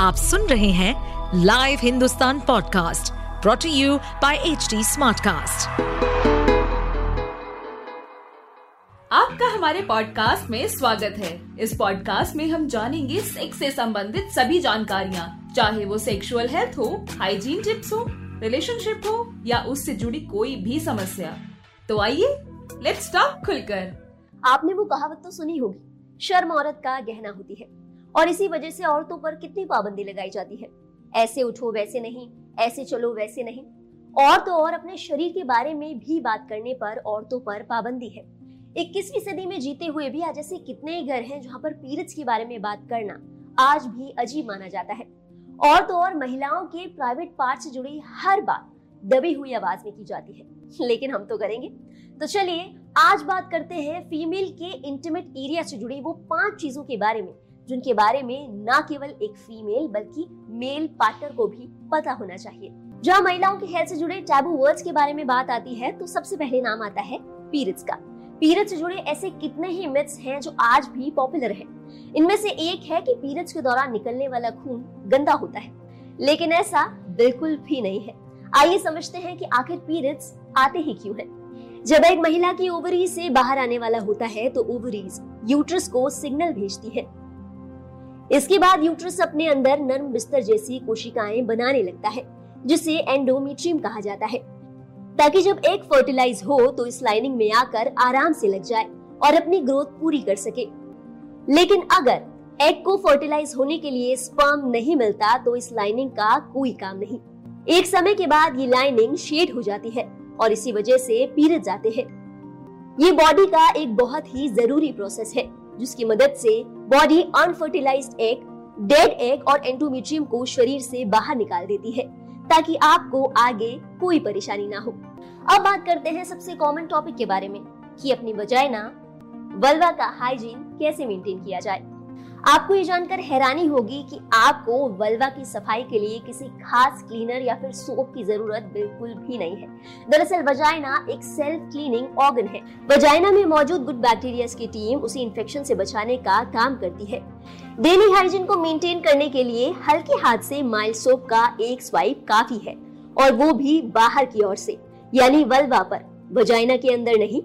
आप सुन रहे हैं live Hindustan podcast brought to you by H Smartcast. आपका हमारे पॉडकास्ट में स्वागत है। इस पॉडकास्ट में हम जानेंगे सेक्स से संबंधित सभी जानकारियाँ। चाहे वो सेक्सुअल हेल्थ हो हाइजीन टिप्स हो रिलेशनशिप हो या उससे जुड़ी कोई भी समस्या। तो आइए लेट्स टॉक खुलकर। आपने वो कहावत तो सुनी होगी शर्म औरत का गहना होती है। और इसी वजह से औरतों पर कितनी पाबंदी लगाई जाती है। ऐसे उठो, वैसे नहीं, ऐसे चलो, वैसे नहीं। और तो और अपने शरीर के बारे में भी बात करने पर औरतों पर पाबंदी है। इक्कीसवीं सदी में जीते हुए भी आज ऐसे कितने घर हैं जहाँ पर पीरियड्स के बारे में बात करना आज भी अजीब माना जाता है। और तो और महिलाओं के प्राइवेट पार्ट से जुड़ी हर बात दबी हुई आवाज़ में की जाती है। लेकिन हम तो करेंगे। तो चलिए, आज बात करते हैं फीमेल के इंटीमेट एरिया से जुड़ी वो पाँच चीज़ों के बारे में। जिनके बारे में न केवल एक फीमेल बल्कि मेल पार्टनर को भी पता होना चाहिए। जहाँ महिलाओं के हेल्थ से जुड़े टैबू वर्ड्स के बारे में बात आती है तो सबसे पहले नाम आता है पीरियड्स का। पीरियड्स से जुड़े ऐसे कितने ही मिथ्स हैं जो आज भी पॉपुलर हैं। इनमें से एक है कि पीरियड्स के दौरान निकलने वाला खून गंदा होता है। लेकिन ऐसा बिल्कुल भी नहीं है। आइए समझते हैं कि आखिर पीरियड्स आते ही क्यों हैं। जब एक महिला की ओवरीज से बाहर आने वाला होता है तो ओवरीज यूट्रस को सिग्नल भेजती है। इसके बाद यूट्रस अपने अंदर नर्म बिस्तर जैसी कोशिकाएँ बनाने लगता है, जिसे एंडोमेट्रियम कहा जाता है। ताकि जब एक फर्टिलाइज हो तो इस लाइनिंग में आकर आराम से लग जाए और अपनी ग्रोथ पूरी कर सके। लेकिन अगर एग को फर्टिलाइज होने के लिए स्पर्म नहीं मिलता तो इस लाइनिंग का कोई काम नहीं। एक समय के बाद ये लाइनिंग शेड हो जाती है और इसी वजह से पीरियड्स जाते हैं। ये बॉडी का एक बहुत ही ज़रूरी प्रोसेस है, जिसकी मदद से body unfertilised egg dead egg और एंडोमेट्रियम को शरीर से बाहर निकाल देती है, ताकि आपको आगे कोई परेशानी ना हो। अब बात करते हैं सबसे कॉमन टॉपिक के बारे में, कि अपनी बजाय ना वल्वा का हाइजीन कैसे मेंटेन किया जाए। आपको ये जानकर हैरानी होगी कि आपको वल्वा की सफ़ाई के लिए किसी खास क्लीनर या फिर सोप की ज़रूरत बिल्कुल भी नहीं है। दरअसल वजाइना एक सेल्फ क्लीनिंग ऑर्गन है। वजाइना में मौजूद गुड बैक्टीरिया की टीम उसे इन्फेक्शन से बचाने का काम करती है। डेली हाइजीन को मेंटेन करने के लिए हल्के हाथ से माइल सोप का एक स्वाइप काफ़ी है और वो भी बाहर की ओर से, यानी वल्वा पर वजाइना के अंदर नहीं।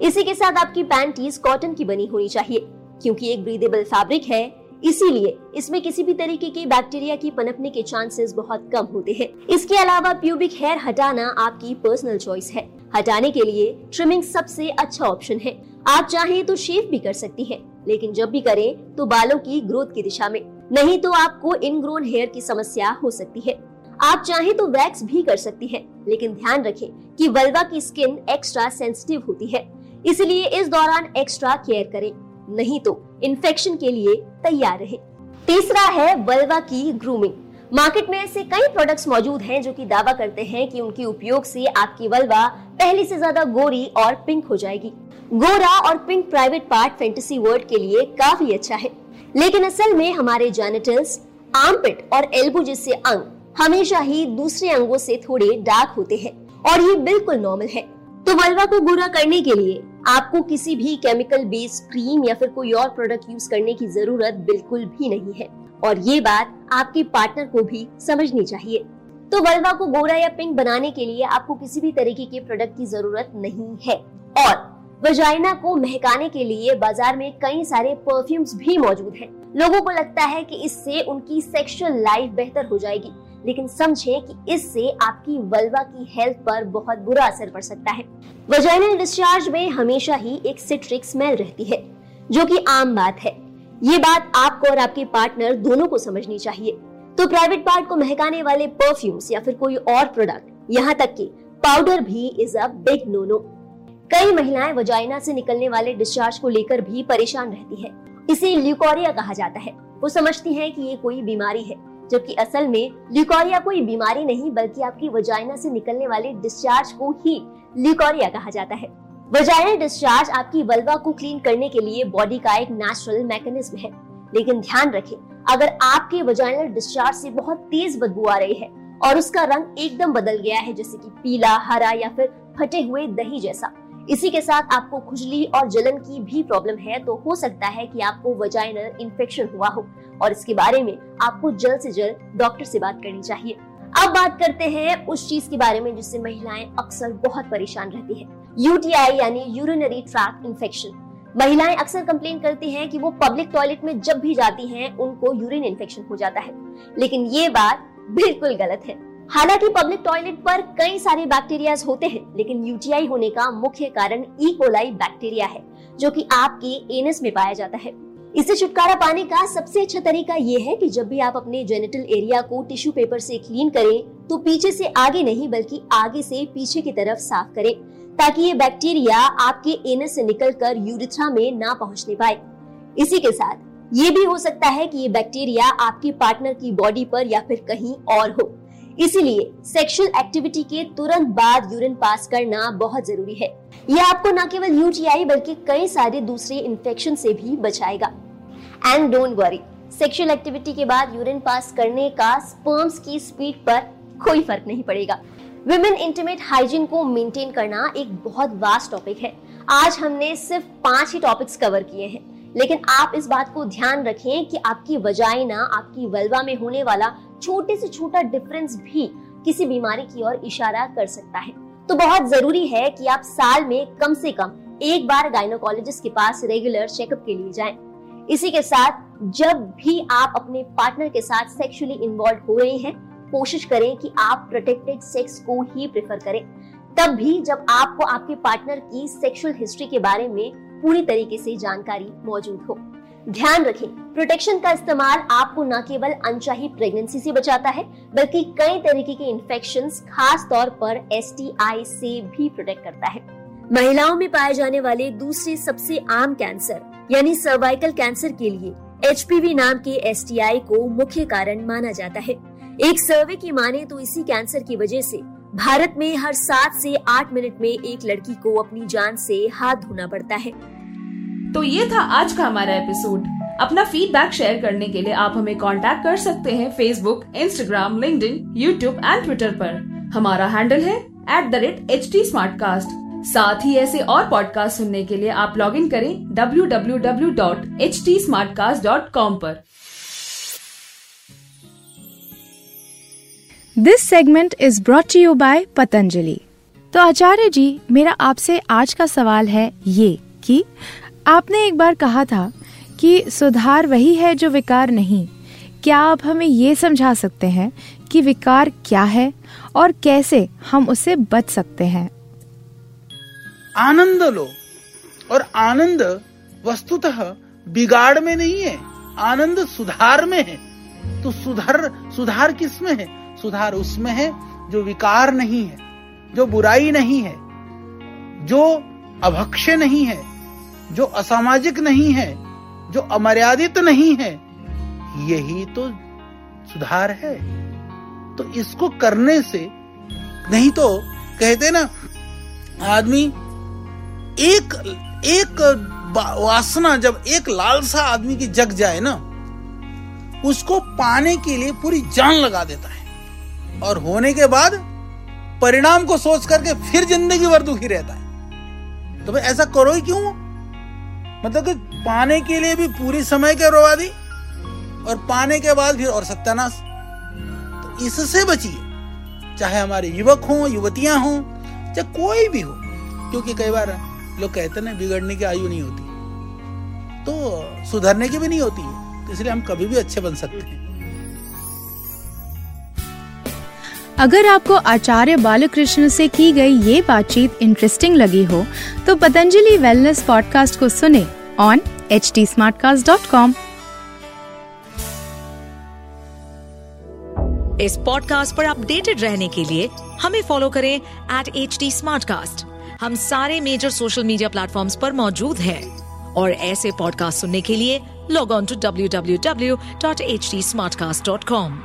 इसी के साथ आपकी पैंटीज कॉटन की बनी होनी चाहिए। क्योंकि एक ब्रीदेबल फैब्रिक है। इसीलिए इसमें किसी भी तरीके के बैक्टीरिया की पनपने के चांसेस बहुत कम होते हैं। इसके अलावा प्यूबिक हेयर हटाना आपकी पर्सनल चॉइस है। हटाने के लिए ट्रिमिंग सबसे अच्छा ऑप्शन है। आप चाहें तो शेव भी कर सकती हैं, लेकिन जब भी करें तो बालों की ग्रोथ की दिशा में। नहीं तो आपको इनग्रोन हेयर की समस्या हो सकती है। आप चाहें तो वैक्स भी कर सकती हैं, लेकिन ध्यान रखें कि वल्वा की स्किन एक्स्ट्रा सेंसिटिव होती है। इसलिए इस दौरान एक्स्ट्रा केयर करें। नहीं तो इन्फेक्शन के लिए तैयार रहे। तीसरा है वल्वा की ग्रूमिंग मार्केट में ऐसे कई प्रोडक्ट्स मौजूद हैं जो कि दावा करते हैं कि उनके उपयोग से आपकी वल्वा पहले से ज़्यादा गोरी और पिंक हो जाएगी। गोरा और pink private part fantasy world के लिए काफ़ी अच्छा है। लेकिन असल में हमारे जेनिटल्स आर्मपिट और एल्बो जैसे अंग हमेशा ही दूसरे अंगों से थोड़े डार्क होते हैं और ये बिल्कुल नॉर्मल है। तो वल्वा को गोरा करने के लिए आपको किसी भी केमिकल बेस्ड क्रीम या फिर कोई और प्रोडक्ट यूज़ करने की ज़रूरत बिल्कुल भी नहीं है। और ये बात आपके पार्टनर को भी समझनी चाहिए। तो वल्वा को गोरा या पिंक बनाने के लिए आपको किसी भी तरीके के प्रोडक्ट की ज़रूरत नहीं है। और वजाइना को महकाने के लिए बाज़ार में कई सारे परफ्यूम्स भी मौजूद हैं। लोगों को लगता है कि इससे उनकी सेक्सुअल लाइफ बेहतर हो जाएगी, लेकिन समझे कि इससे आपकी वल्वा की हेल्थ पर बहुत बुरा असर पड़ सकता है। वजाइनल डिस्चार्ज में हमेशा ही एक सिट्रिक स्मेल रहती है, जो कि आम बात है। ये बात आपको और आपके पार्टनर दोनों को समझनी चाहिए। तो प्राइवेट पार्ट को महकाने वाले परफ्यूम्स या फिर कोई और प्रोडक्ट यहाँ तक कि पाउडर भी is a big no no कई महिलाएँ वजाइना से निकलने वाले डिस्चार्ज को लेकर भी परेशान रहती है। इसे ल्यूकोरिया कहा जाता है। वो समझती हैं कि ये कोई बीमारी है, जबकि असल में ल्यूकोरिया कोई बीमारी नहीं, बल्कि आपकी वजाइना से निकलने वाले डिस्चार्ज को ही ल्यूकोरिया कहा जाता है। वजाइनल डिस्चार्ज आपकी वल्वा को क्लीन करने के लिए बॉडी का एक नेचुरल मैकेनिज्म है। लेकिन ध्यान रखें, अगर आपके वजाइनल डिस्चार्ज से बहुत तेज बदबू आ रही है और उसका रंग एकदम बदल गया है, जैसे कि पीला, हरा या फिर फटे हुए दही जैसा इसी के साथ आपको खुजली और जलन की भी प्रॉब्लम है तो हो सकता है कि आपको वजाइनल इन्फेक्शन हुआ हो, और इसके बारे में आपको जल्द से जल्द डॉक्टर से बात करनी चाहिए। अब बात करते हैं उस चीज़ के बारे में जिससे महिलाएँ अक्सर बहुत परेशान रहती है। यूटीआई यानी यूरिनरी ट्रैक इन्फेक्शन महिलाएँ अक्सर कंप्लेन करती हैं कि वो पब्लिक टॉयलेट में जब भी जाती हैं, उनको यूरिन इन्फेक्शन हो जाता है। लेकिन ये बात बिल्कुल गलत है। हालाँकि पब्लिक टॉयलेट पर कई सारे बैक्टीरिया होते हैं, लेकिन यूटीआई होने का मुख्य कारण ई कोलाई बैक्टीरिया है, जो कि आपके एनस में पाया जाता है। इससे छुटकारा पाने का सबसे अच्छा तरीका ये है कि जब भी आप अपने जेनिटल एरिया को टिश्यू पेपर से क्लीन करें तो पीछे से आगे नहीं, बल्कि आगे से पीछे की तरफ़ साफ़ करें, ताकि ये बैक्टीरिया आपके एनस से निकलकर यूरिथ्रा में ना पहुँचने पाए। इसी के साथ, ये भी हो सकता है कि ये बैक्टीरिया आपके पार्टनर की बॉडी पर या फिर कहीं और हो। इसीलिए सेक्सुअल एक्टिविटी के तुरंत बाद यूरिन पास करना बहुत ज़रूरी है। यह आपको न केवल यूटीआई बल्कि कई सारे दूसरे इन्फेक्शन से भी बचाएगा। And don't worry sexual activity के बाद यूरिन पास करने का स्पर्म्स की स्पीड पर कोई फ़र्क नहीं पड़ेगा। विमेन इंटीमेट हाइजीन को मेंटेन करना एक बहुत वास्ट टॉपिक है। आज हमने सिर्फ़ पाँच ही टॉपिक्स कवर किए हैं। लेकिन आप इस बात को ध्यान रखें कि आपकी वजाइना आपकी वल्वा में होने वाला छोटे से छोटा डिफरेंस भी किसी बीमारी की ओर इशारा कर सकता है। तो बहुत ज़रूरी है कि आप साल में कम से कम एक बार गायनोकोलॉजिस्ट के पास रेगुलर चेकअप के लिए जाएँ। इसी के साथ जब भी आप अपने पार्टनर के साथ सेक्सुअली इन्वॉल्व हो रहे हैं, कोशिश करें कि आप प्रोटेक्टेड सेक्स को ही प्रेफर करें। तब भी जब आपको आपके पार्टनर की सेक्सुअल हिस्ट्री के बारे में पूरी तरीके से जानकारी मौजूद हो। ध्यान रखें प्रोटेक्शन का इस्तेमाल आपको न केवल अनचाही प्रेगनेंसी से बचाता है, बल्कि कई तरीके के इन्फेक्शन खास तौर पर एस से भी प्रोटेक्ट करता है। महिलाओं में पाए जाने वाले दूसरे सबसे आम कैंसर यानी सर्वाइकल कैंसर के लिए एचपीवी नाम के एस को मुख्य कारण माना जाता है। एक सर्वे की माने तो इसी कैंसर की वजह से भारत में हर सात से आठ मिनट में एक लड़की को अपनी जान से हाथ धोना पड़ता है। तो ये था आज का हमारा एपिसोड अपना फीडबैक शेयर करने के लिए आप हमें कांटेक्ट कर सकते हैं Facebook Instagram link YouTube and Twitter पर. हमारा हैंडल है at the rate H T साथ ही ऐसे और पॉडकास्ट सुनने के लिए आप लॉग इन करें www.htsmartcast.com पर. This segment is brought you by Patanjali तो आचार्य जी, मेरा आपसे आज का सवाल है ये कि आपने एक बार कहा था कि सुधार वही है जो विकार नहीं। क्या आप हमें ये समझा सकते हैं कि विकार क्या है और कैसे हम उससे बच सकते हैं? आनंद लो, और आनंद वस्तुतः बिगाड़ में नहीं है, आनंद सुधार में है। तो सुधार सुधार किसमें है? सुधार उसमें है जो विकार नहीं है, जो बुराई नहीं है, जो अभक्ष्य नहीं है जो असामाजिक नहीं है, जो अमर्यादित नहीं है, यही तो सुधार है। तो इसको करने से, नहीं तो कहते ना, आदमी एक एक वासना, जब एक लालसा आदमी की जग जाए ना, उसको पाने के लिए पूरी जान लगा देता है। और होने के बाद परिणाम को सोच करके फिर ज़िंदगी भर दुखी रहता है। तो भाई ऐसा करो ही क्यों? मतलब कि पाने के लिए भी पूरी समय के बर्बादी और पाने के बाद फिर और सत्यानाश। तो इससे बचिए, चाहे हमारे युवक हों, युवतियाँ हों, चाहे कोई भी हो, क्योंकि कई बार लोग कहते ना, बिगड़ने की आयु नहीं होती। तो सुधरने की भी नहीं होती है तो इसलिए हम कभी भी अच्छे बन सकते हैं। अगर आपको आचार्य बालकृष्ण से की गई ये बातचीत इंटरेस्टिंग लगी हो तो पतंजलि वेलनेस पॉडकास्ट को सुने ऑन एच टी इस पॉडकास्ट पर अपडेटेड रहने के लिए हमें फॉलो करें एट एच टी हम सारे मेजर सोशल मीडिया प्लेटफॉर्म पर मौजूद हैं। और ऐसे पॉडकास्ट सुनने के लिए log on to W W W dot H T smart cast dot com